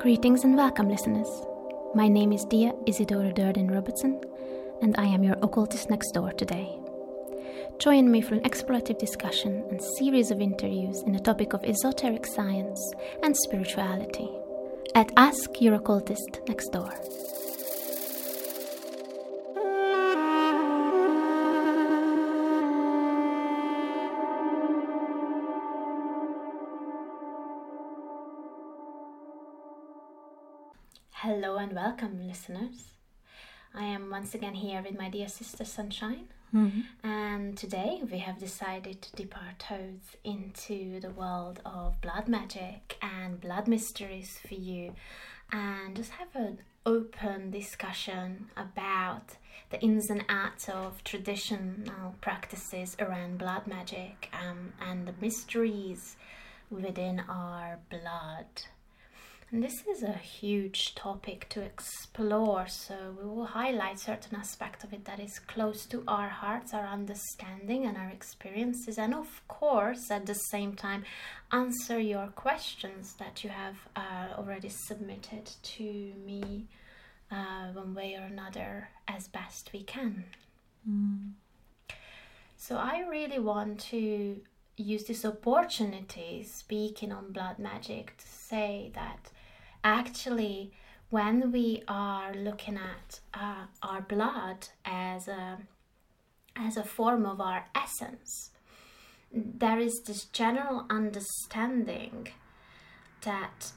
Greetings and welcome, listeners. My name is Dia Isidora Durden Robertson, and I am your occultist next door today. Join me for an explorative discussion and series of interviews in the topic of esoteric science and spirituality at Ask Your Occultist Next Door. Listeners. I am once again here with my dear sister Sunshine, Mm-hmm. and today we have decided to dip our toes into the world of blood magic and blood mysteries for you, and just have an open discussion about the ins and outs of traditional practices around blood magic um, and the mysteries within our blood. And this is a huge topic to explore, so we will highlight certain aspect of it that is close to our hearts, our understanding, and our experiences, and of course, at the same time, answer your questions that you have uh, already submitted to me uh, one way or another as best we can. So I really want to use this opportunity speaking on blood magic to say that actually when we are looking at uh, our blood as a as a form of our essence there is this general understanding that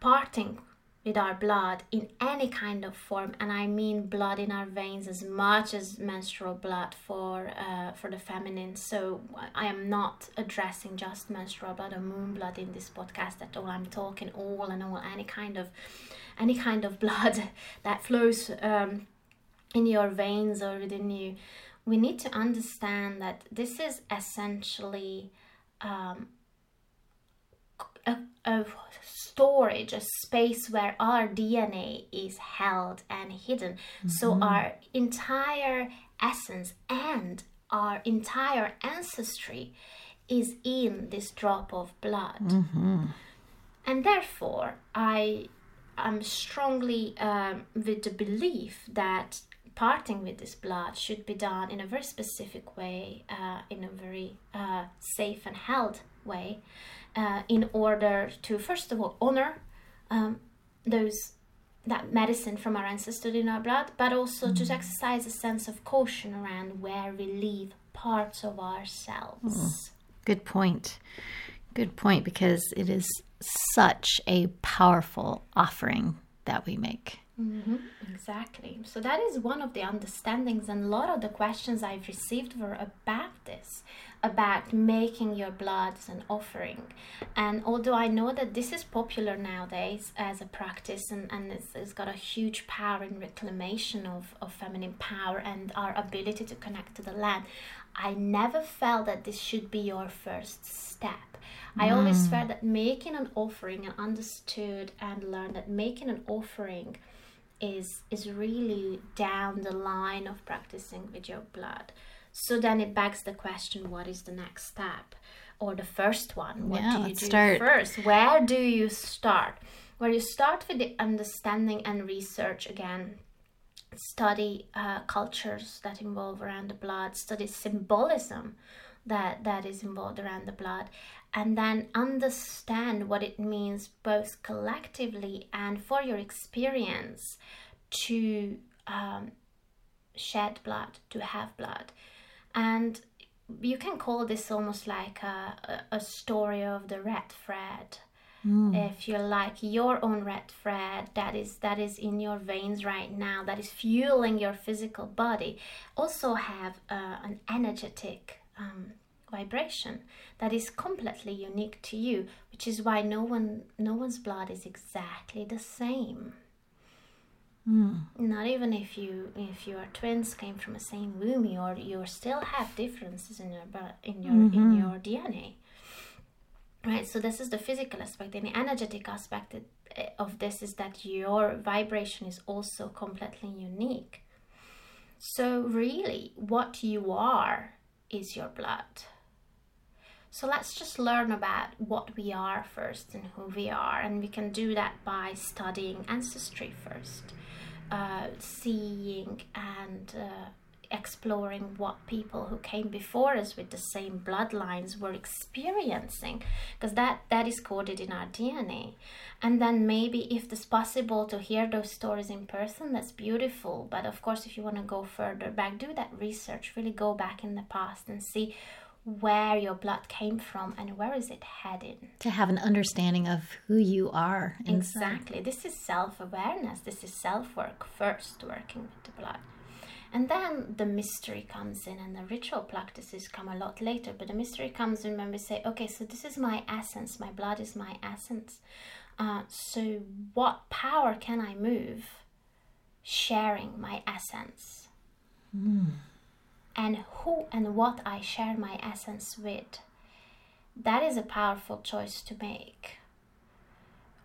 parting with our blood in any kind of form and i mean blood in our veins as much as menstrual blood for uh, for the feminine. So i am not addressing just menstrual blood or moon blood in this podcast at all. I'm talking all and all any kind of any kind of blood that flows um, in your veins or within you. We need to understand that this is essentially um, a, a storage, a space where our DNA is held and hidden. So our entire essence and our entire ancestry is in this drop of blood. And therefore, I am strongly um, with the belief that parting with this blood should be done in a very specific way, uh, in a very uh, safe and held way, uh, in order to first of all honor um, those that medicine from our ancestors in our blood, but also to exercise a sense of caution around where we leave parts of ourselves. Good point. Good point because it is such a powerful offering that we make. Hmm exactly. So that is one of the understandings, and a lot of the questions I've received were about this, about making your blood an offering. And although I know that this is popular nowadays as a practice, and, and it's, it's got a huge power in reclamation of, of feminine power and our ability to connect to the land, I never felt that this should be your first step. I always hmm. felt that making an offering and understood and learned that making an offering is is really down the line of practicing with your blood. So then it begs the question: What is the next step, or the first one? What Yeah, do you do start. first? Where do you start? Where you start with the understanding and research again. Study uh, cultures that involve around the blood. Study symbolism that that is involved around the blood and then understand what it means both collectively and for your experience to um, shed blood to have blood and you can call this almost like a, a, story of the red thread if you like your own red thread that is that is in your veins right now that is fueling your physical body also have uh, an energetic um, vibration that is completely unique to you which is why no one no one's blood is exactly the same. Not even if you if your twins came from the same womb you or you still have differences in your in your in your dna right so this is the physical aspect. And the energetic aspect of this is that your vibration is also completely unique. So really what you are is your blood. So let's just learn about what we are first and who we are, and we can do that by studying ancestry first, uh, seeing and uh, exploring what people who came before us with the same bloodlines were experiencing because that that is coded in our dna and then maybe if it's possible to hear those stories in person that's beautiful. But of course if you want to go further back do that research. Really go back in the past and see where your blood came from and where is it heading to have an understanding of who you are inside. exactly. This is self-awareness. This is self-work first working with the blood and then the mystery comes in, and the ritual practices come a lot later. But the mystery comes in when we say, okay, so this is my essence, my blood is my essence. Uh, so, what power can I move sharing my essence? Mm. And who and what I share my essence with? That is a powerful choice to make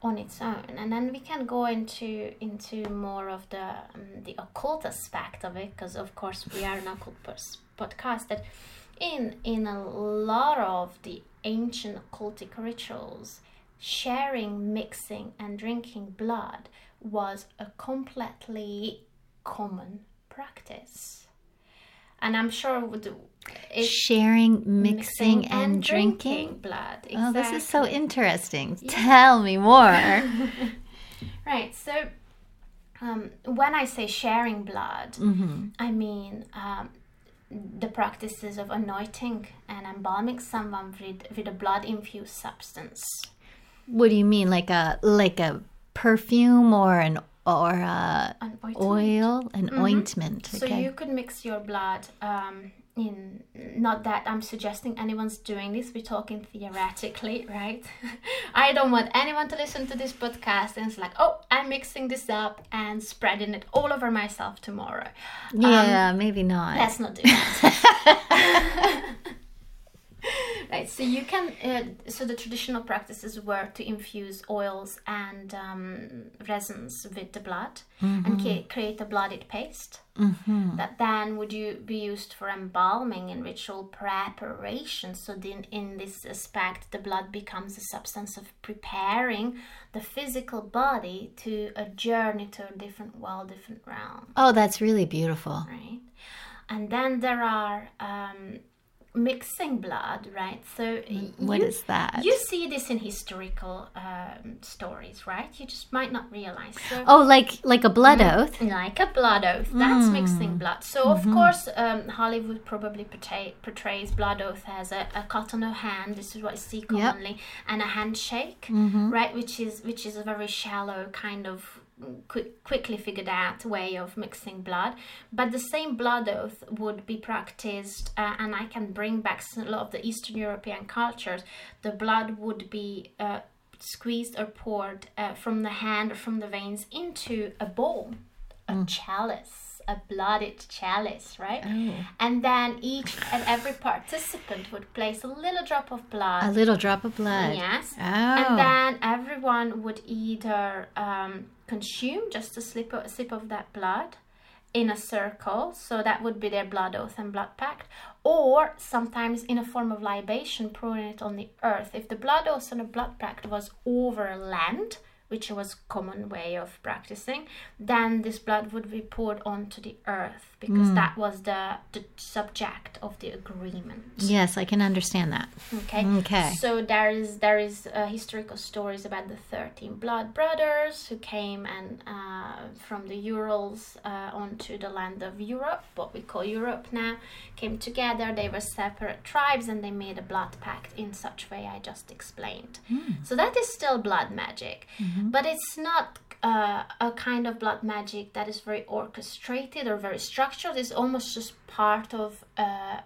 on its own. And then we can go into into more of the um, the occult aspect of it because of course we are an occult podcast that in in a lot of the ancient occultic rituals sharing mixing and drinking blood was a completely common practice and i'm sure would sharing, mixing, and, and drinking. drinking. blood. Exactly. Oh, this is so interesting. Yeah. Tell me more. right. So, um, when I say sharing blood, mm-hmm. I mean um, the practices of anointing and embalming someone with, with a blood infused substance. What do you mean, like a like a perfume or an or a an oil, and mm-hmm. ointment? Okay. So you could mix your blood. Um, in not that I'm suggesting anyone's doing this, we're talking theoretically, right? I don't want anyone to listen to this podcast and it's like, oh, I'm mixing this up and spreading it all over myself tomorrow. Yeah, um, maybe not. Let's not do that. right so you can uh, so the traditional practices were to infuse oils and um, resins with the blood mm-hmm. and ca- create a blooded paste mm-hmm. that then would you be used for embalming and ritual preparation so then in this aspect the blood becomes a substance of preparing the physical body to a journey to a different world different realm oh that's really beautiful right and then there are um, mixing blood, right? So what you, is that? You see this in historical um, stories, right? You just might not realize. So, oh, like like a blood mm, oath. Like a blood oath. That's mm. mixing blood. So mm-hmm. of course, um, Hollywood probably portray, portrays blood oath as a, a cut on a hand. This is what I see commonly, yep. and a handshake, mm-hmm. right? Which is which is a very shallow kind of quick, quickly figured out way of mixing blood but the same blood oath would be practiced uh, and i can bring back a lot of the eastern european cultures the blood would be uh, squeezed or poured uh, from the hand or from the veins into a bowl a mm. chalice a blooded chalice, right? Oh. And then each and every participant would place a little drop of blood. A little drop of blood. Yes. Oh. And then everyone would either um, consume just a sip of, a sip of that blood in a circle, so that would be their blood oath and blood pact, or sometimes in a form of libation, pouring it on the earth. If the blood oath and the blood pact was over land, which was common way of practicing, then this blood would be poured onto the earth because mm. that was the, the subject of the agreement. Yes, I can understand that. Okay. Okay. So there is there is uh, historical stories about the thirteen blood brothers who came and uh, from the Urals uh, onto the land of Europe, what we call Europe now, came together. They were separate tribes and they made a blood pact in such way I just explained. Mm. So that is still blood magic. Mm-hmm. But it's not uh, a kind of blood magic that is very orchestrated or very structured. It's almost just part of uh,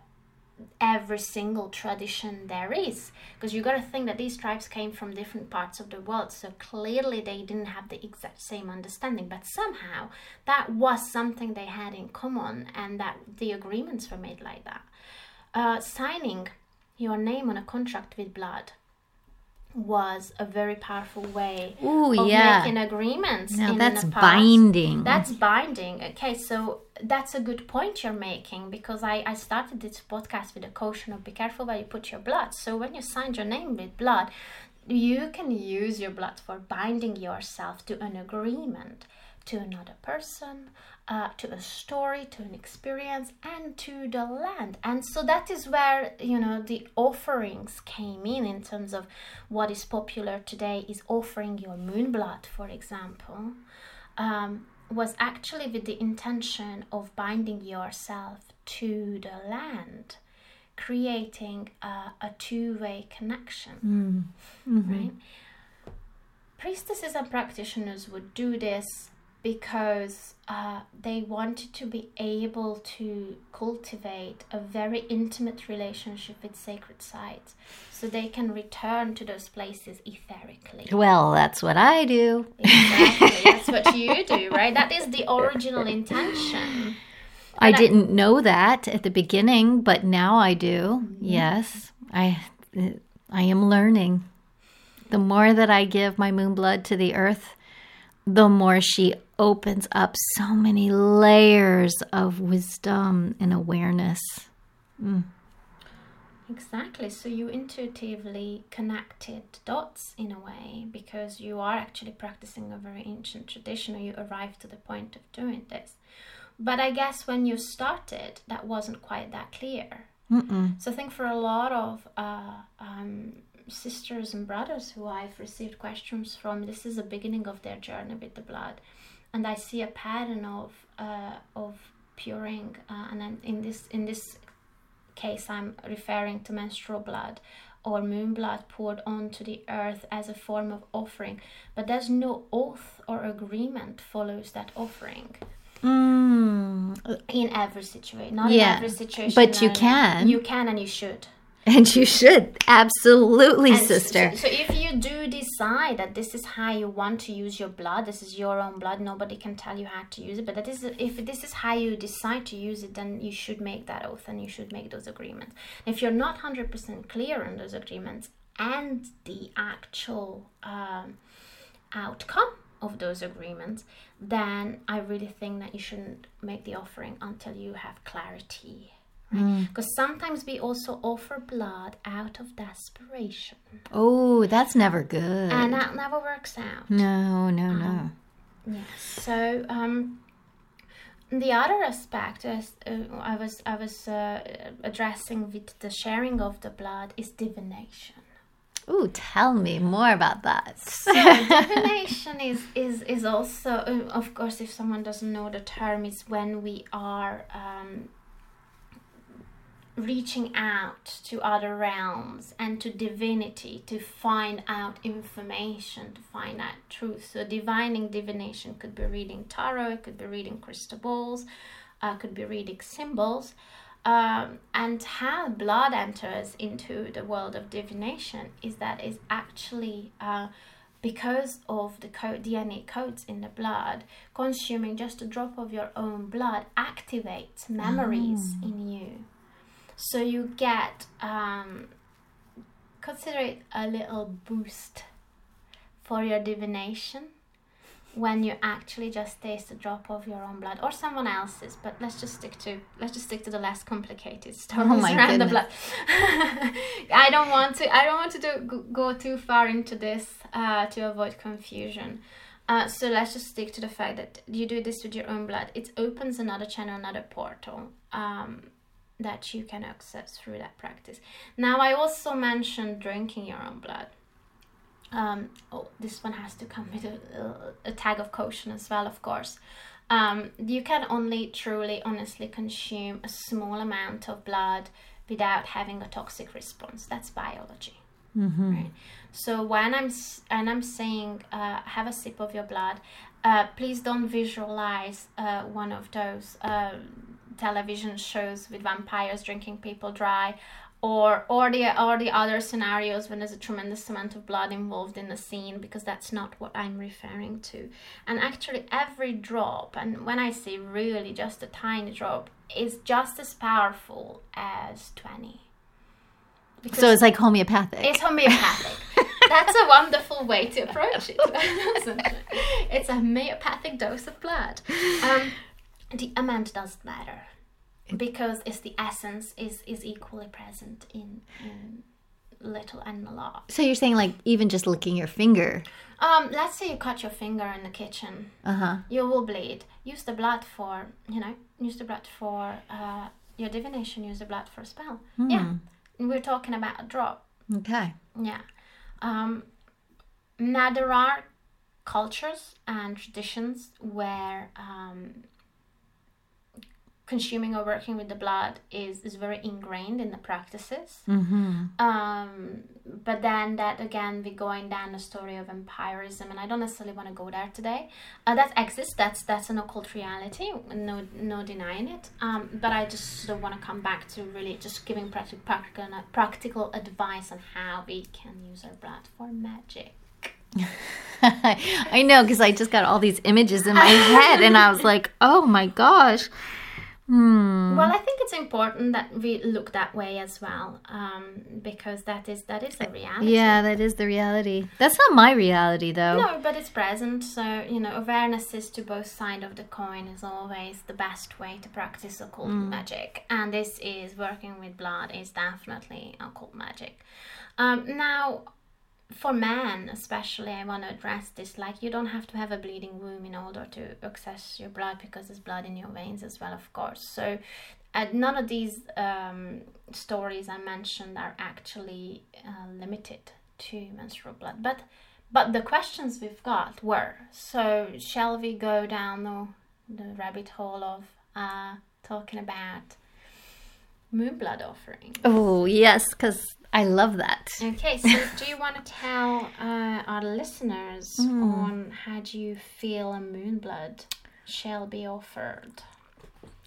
every single tradition there is. Because you got to think that these tribes came from different parts of the world, so clearly they didn't have the exact same understanding. But somehow that was something they had in common, and that the agreements were made like that. Uh, signing your name on a contract with blood was a very powerful way Ooh, of yeah. making agreements. Now that's binding. That's binding. Okay, so that's a good point you're making because I, I started this podcast with a caution of be careful where you put your blood. So when you signed your name with blood, you can use your blood for binding yourself to an agreement, to another person, uh, to a story, to an experience, and to the land. And so that is where you know the offerings came in in terms of what is popular today is offering your moon blood, for example. Um, was actually with the intention of binding yourself to the land, creating a, a two way connection. Right? Priestesses and practitioners would do this because uh, they wanted to be able to cultivate a very intimate relationship with sacred sites so they can return to those places etherically. well, that's what I do. Exactly. That's what you do, right? That is the original intention. I I- didn't know that at the beginning, but now I do. Yes, I I am learning. The more that I give my moon blood to the earth, the more she opens up so many layers of wisdom and awareness. Exactly. So you intuitively connected dots in a way because you are actually practicing a very ancient tradition or you arrived to the point of doing this. But I guess when you started, that wasn't quite that clear. Mm-mm. So I think for a lot of uh, um, sisters and brothers who I've received questions from, this is the beginning of their journey with the blood, and I see a pattern of uh, of puring, uh, and then in this in this case, I'm referring to menstrual blood or moon blood poured onto the earth as a form of offering, but there's no oath or agreement follows that offering Mm. in every situation. Not Yeah, in every situation, but you can. You can and you should. And you should absolutely, And sister. So, so if you do decide that this is how you want to use your blood, this is your own blood, nobody can tell you how to use it. But that is if this is how you decide to use it, then you should make that oath and you should make those agreements. If you're not hundred percent clear on those agreements and the actual um, outcome of those agreements, then I really think that you shouldn't make the offering until you have clarity. Right? Because sometimes we also offer blood out of desperation, oh, that's never good. and that never works out. no, no, no. Yes. So um, the other aspect is uh, I was I was uh, addressing with the sharing of the blood is divination. Ooh, tell me more about that. So divination is is is also uh, of course if someone doesn't know the term is when we are um, reaching out to other realms and to divinity to find out information to find out truth so divining divination could be reading tarot it could be reading crystal balls uh, could be reading symbols um, and how blood enters into the world of divination is that is actually uh, because of the co- DNA codes in the blood, consuming just a drop of your own blood activates memories in you. So you get, um, consider it a little boost for your divination when you actually just taste a drop of your own blood or someone else's but let's just stick to let's just stick to the less complicated stories my around the blood i don't want to i don't want to do, go- go too far into this uh, to avoid confusion. Uh, so let's just stick to the fact that you do this with your own blood. It opens another channel another portal. Um, that you can access through that practice now i also mentioned drinking your own blood um, oh, this one has to come with a, a tag of caution as well, of course. Um, you can only truly, honestly consume a small amount of blood without having a toxic response. That's biology. Right? So when I'm and I'm saying uh, have a sip of your blood, uh, please don't visualize uh, one of those uh, television shows with vampires drinking people dry, or or the or the other scenarios when there's a tremendous amount of blood involved in the scene because that's not what I'm referring to. And actually, every drop, and when I say really just a tiny drop, is just as powerful as twenty. So it's like homeopathic. It's homeopathic. That's a wonderful way to approach it? It's a homeopathic dose of blood. Um, the amount doesn't matter because it's the essence is is equally present in, in little and a lot. So you're saying like even just licking your finger. Um, let's say you cut your finger in the kitchen, Uh huh. you will bleed. Use the blood for you know use the blood for uh, your divination. Use the blood for a spell. Yeah, we're talking about a drop. Okay. Yeah. Um, now there are cultures and traditions where um, consuming or working with the blood is, is very ingrained in the practices. Mm-hmm. Um, but then that again, we're going down the story of vampirism, and I don't necessarily want to go there today. Uh, that exists. That's that's an occult reality. No no denying it. Um, but I just sort of want to come back to really just giving practical practical practical advice on how we can use our blood for magic. I know because I just got all these images in my head, and I was like, oh my gosh. Hmm. Well, I think it's important that we look that way as well, um, because that is that is the reality. Yeah, that is the reality. That's not my reality, though. No, but it's present. So you know, awareness is to both sides of the coin is always the best way to practice occult magic, and this is working with blood is definitely occult magic. Um, now, for men especially, I want to address this. Like, you don't have to have a bleeding womb in order to access your blood because there's blood in your veins as well, of course. So, uh, none of these um, stories I mentioned are actually uh, limited to menstrual blood, but but the questions we've got were so. Shall we go down the the rabbit hole of uh, talking about moon blood offering? Oh yes, because I love that. Okay, so do you want to tell uh, our listeners on how do you feel a moon blood shall be offered?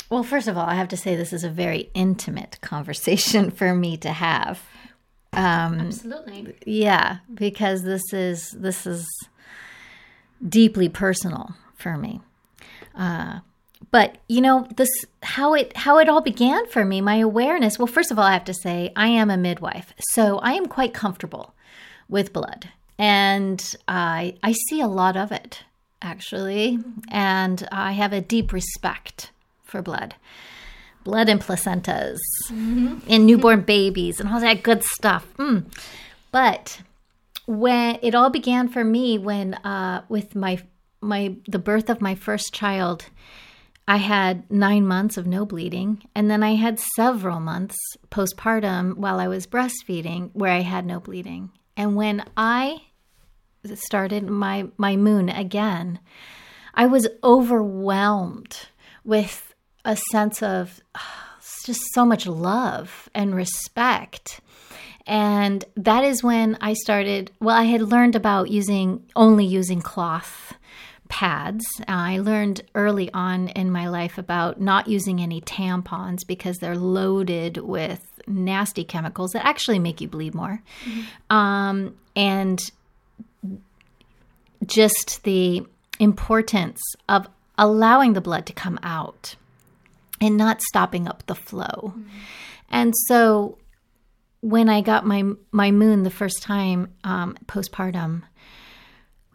Well, first of all, I have to say this is a very intimate conversation for me to have. Um, Absolutely. yeah, because this is this is deeply personal for me. Uh, but you know this how it how it all began for me. My awareness. Well, first of all, I have to say I am a midwife, so I am quite comfortable with blood, and I I see a lot of it actually, and I have a deep respect for blood. Blood and placentas and newborn babies and all that good stuff. Mm. But when it all began for me when uh, with my my the birth of my first child i had nine months of no bleeding and then i had several months postpartum while i was breastfeeding where i had no bleeding and when i started my my moon again i was overwhelmed with a sense of ah, just so much love and respect and that is when I started. Well, I had learned about using only using cloth pads. I learned early on in my life about not using any tampons because they're loaded with nasty chemicals that actually make you bleed more. Um, and just the importance of allowing the blood to come out and not stopping up the flow. And so when I got my my moon the first time um, postpartum,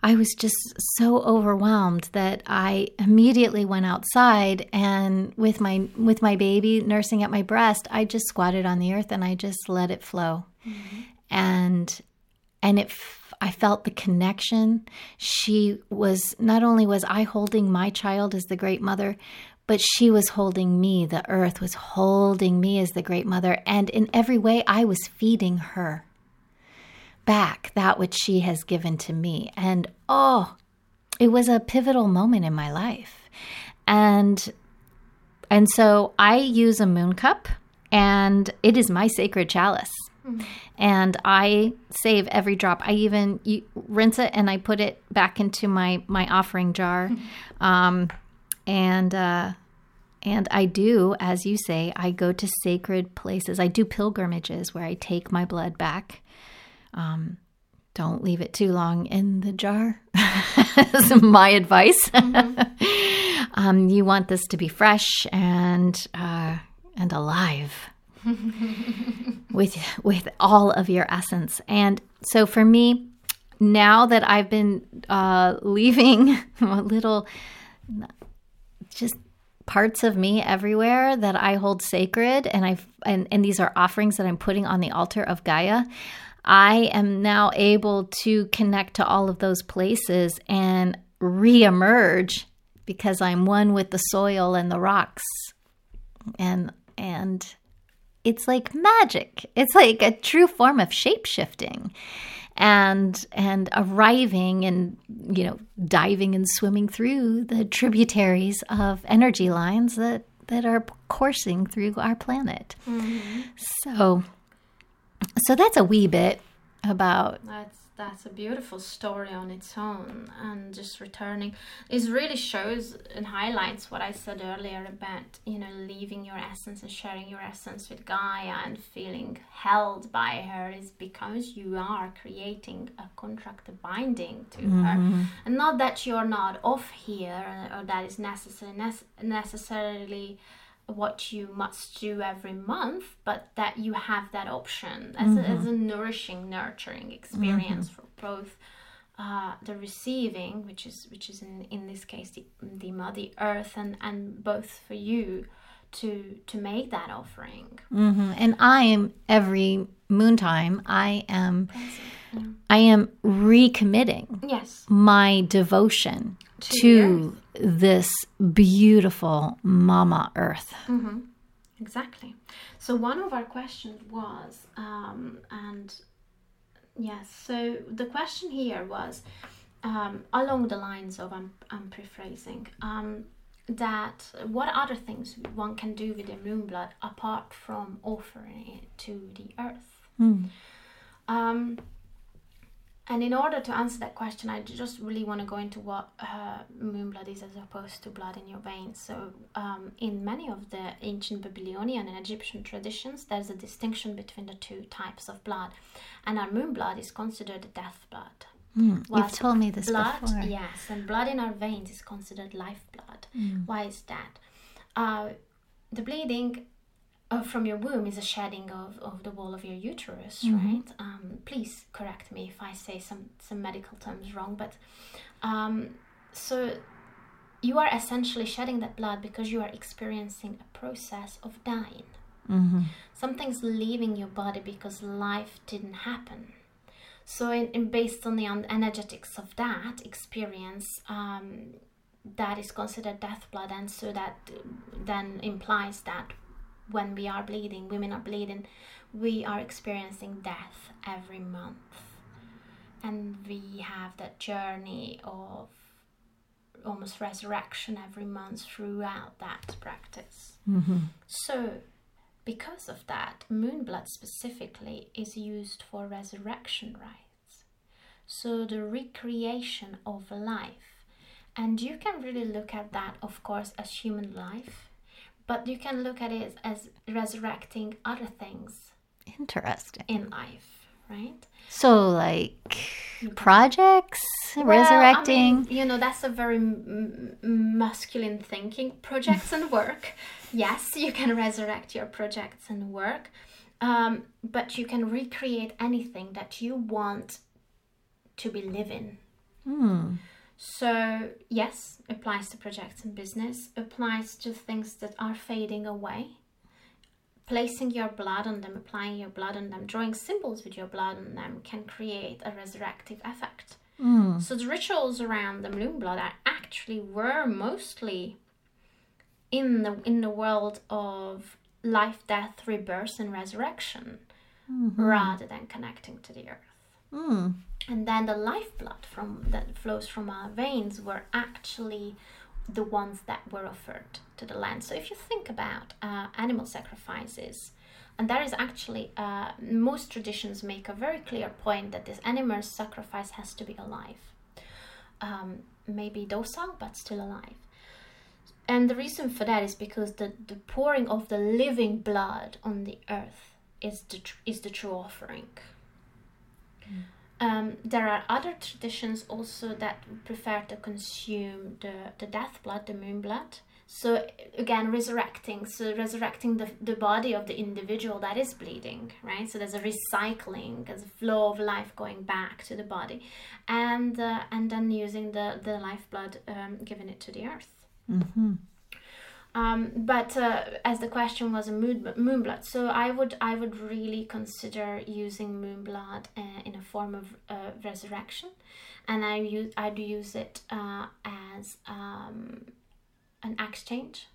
I was just so overwhelmed that I immediately went outside and with my with my baby nursing at my breast, I just squatted on the earth and I just let it flow, mm-hmm. and and it. f- I felt the connection. She was not only was I holding my child as the great mother, but she was holding me. The earth was holding me as the great mother, and in every way, I was feeding her back that which she has given to me. And oh, it was a pivotal moment in my life. And and so I use a moon cup and it is my sacred chalice. And I save every drop. I even you, rinse it and I put it back into my my offering jar. Um, and uh, and I do, as you say, I go to sacred places. I do pilgrimages where I take my blood back. Um, don't leave it too long in the jar. That's my advice. um, you want this to be fresh and uh, and alive with with all of your essence. And so for me, now that I've been uh, leaving a little, just parts of me everywhere that I hold sacred, and I and and these are offerings that I'm putting on the altar of Gaia. I am now able to connect to all of those places and reemerge because I'm one with the soil and the rocks. And and it's like magic. It's like a true form of shape shifting and and arriving and you know diving and swimming through the tributaries of energy lines that that are coursing through our planet. Mm-hmm. So so that's a wee bit about that's that's a beautiful story on its own and just returning it really shows and highlights what i said earlier about you know leaving your essence and sharing your essence with gaia and feeling held by her is because you are creating a contract a binding to mm-hmm. her and not that you're not off here or that is necessary necessarily what you must do every month, but that you have that option as, mm-hmm. a, as a nourishing, nurturing experience mm-hmm. for both uh, the receiving, which is which is in, in this case the, the mother earth, and and both for you to to make that offering. Mm-hmm. And I am every moon time. I am. I am recommitting yes. my devotion to, to this beautiful Mama Earth. Mm-hmm. Exactly. So one of our questions was, um, and yes, so the question here was um, along the lines of I'm, I'm paraphrasing. Um, that what other things one can do with the moon blood apart from offering it to the earth. Mm. Um, and in order to answer that question, I just really want to go into what uh, moon blood is as opposed to blood in your veins. So, um, in many of the ancient Babylonian and Egyptian traditions, there's a distinction between the two types of blood, and our moon blood is considered death blood. Mm, you've told me this blood, before. Yes, and blood in our veins is considered life blood. Mm. Why is that? Uh, the bleeding uh, from your womb is a shedding of, of the wall of your uterus, mm-hmm. right? Um, please correct me if I say some, some medical terms wrong, but um, so you are essentially shedding that blood because you are experiencing a process of dying. Mm-hmm. Something's leaving your body because life didn't happen. So, in, in based on the energetics of that experience, um, that is considered death blood, and so that then implies that when we are bleeding, women are bleeding, we are experiencing death every month. And we have that journey of almost resurrection every month throughout that practice. Mm-hmm. So, because of that, moon blood specifically is used for resurrection rites. So, the recreation of life. And you can really look at that, of course, as human life but you can look at it as resurrecting other things interesting in life right? So like projects? Well, resurrecting I mean, you know that's a very m- masculine thinking. Projects and work. Yes you can resurrect your projects and work. Um, but you can recreate anything that you want to be living. Mm. So, yes, applies to projects and business, applies to things that are fading away. Placing your blood on them, applying your blood on them, drawing symbols with your blood on them can create a resurrective effect. Mm. So, the rituals around the moon blood are actually were mostly in the in the world of life, death, rebirth, and resurrection, mm-hmm. rather than connecting to the earth. Mm. And then the lifeblood from that flows from our veins were actually the ones that were offered to the land. So if you think about uh, animal sacrifices, and there is actually uh, most traditions make a very clear point that this animal sacrifice has to be alive, um, maybe docile but still alive. And the reason for that is because the, the pouring of the living blood on the earth is the, is the true offering. Um, there are other traditions also that prefer to consume the, the death blood, the moon blood. So again, resurrecting, so resurrecting the, the body of the individual that is bleeding, right? So there's a recycling, there's a flow of life going back to the body, and uh, and then using the the lifeblood, um, giving it to the earth. Mm-hmm. Um, but uh, as the question was a moon, moon blood, so I would I would really consider using moon blood uh, in a form of uh, resurrection, and I use I'd use it uh, as um, an exchange,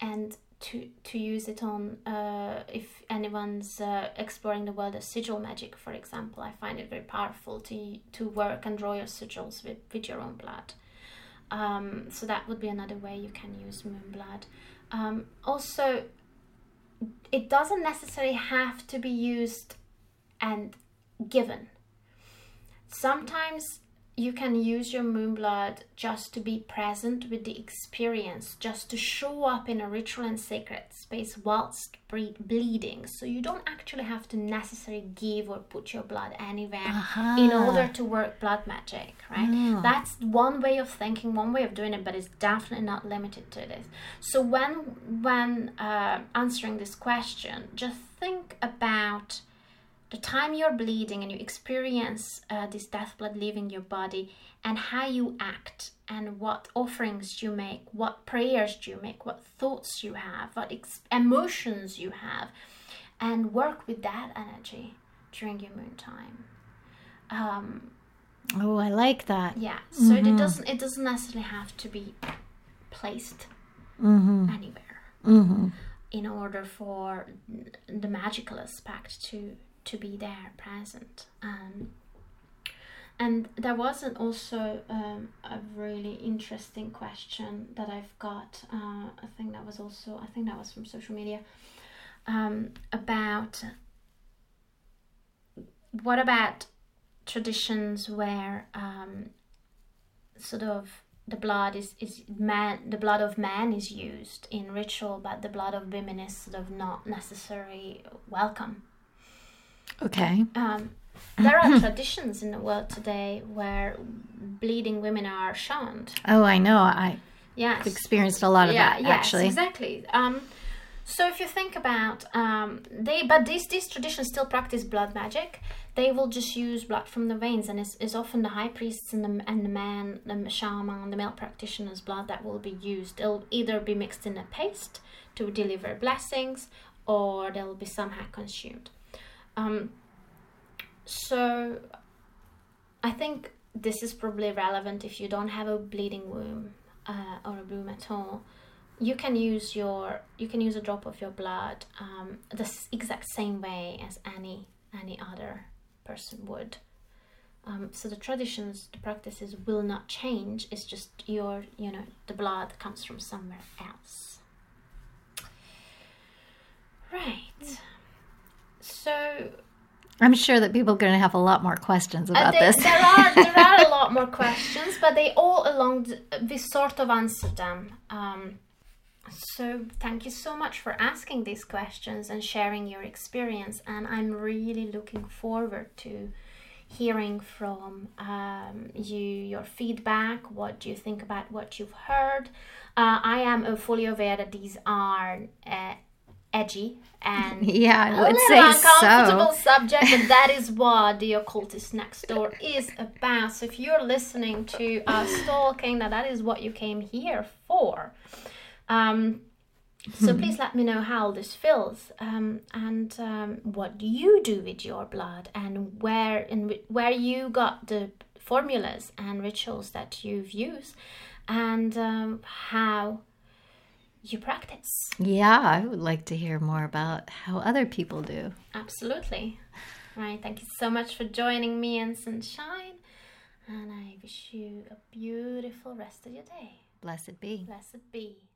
and to to use it on uh, if anyone's uh, exploring the world of sigil magic, for example, I find it very powerful to to work and draw your sigils with with your own blood. Um, so that would be another way you can use moon blood. Um, also, it doesn't necessarily have to be used and given. Sometimes you can use your moon blood just to be present with the experience, just to show up in a ritual and sacred space whilst bleeding. So you don't actually have to necessarily give or put your blood anywhere Aha. in order to work blood magic, right? That's one way of thinking, one way of doing it, but it's definitely not limited to this. So when when uh, answering this question, just think about the time you're bleeding and you experience uh, this death blood leaving your body and how you act and what offerings you make what prayers you make what thoughts you have what ex- emotions you have and work with that energy during your moon time um, Oh, I like that. yeah so it doesn't it doesn't necessarily have to be placed anywhere Mm-hmm. in order for the magical aspect to to be there present. Um, and there was also um, a really interesting question that I've got uh, I think that was also I think that was from social media um, about what about traditions where um, sort of the blood is, is man the blood of man is used in ritual but the blood of women is sort of not necessarily welcome Okay. um, there are traditions in the world today where bleeding women are shunned Oh, I know. I yes experienced a lot of that yes, actually. exactly. Um, so if you think about um, they, but these these traditions still practice blood magic. They will just use blood from the veins, and it's, it's often the high priests and the and the man, the shaman, the male practitioner's blood that will be used. It'll either be mixed in a paste to deliver blessings, or they'll be somehow consumed. Um, so I think this is probably relevant if you don't have a bleeding womb uh, or a womb at all. You can use your you can use a drop of your blood um, the exact same way as any any other person would. Um, so the traditions, the practices will not change. It's just your you know the blood comes from somewhere else. Right. So I'm sure that people are going to have a lot more questions about there, this. there are there are a lot more questions, but they all along we sort of answered them. Um, so thank you so much for asking these questions and sharing your experience, and I'm really looking forward to hearing from um, you your feedback. What do you think about what you've heard? Uh, I am fully aware that these are. Uh, edgy and Yeah, I a would say uncomfortable so. subject, but that is what the occultist next door is about. So if you're listening to us talking, that that is what you came here for. Um, so please let me know how this feels, um, and um, what do you do with your blood, and where and where you got the formulas and rituals that you've used, and um, how you practice. Yeah, I would like to hear more about how other people do. Absolutely. Right. Thank you so much for joining me in Sunshine. And I wish you a beautiful rest of your day. Blessed be. Blessed be.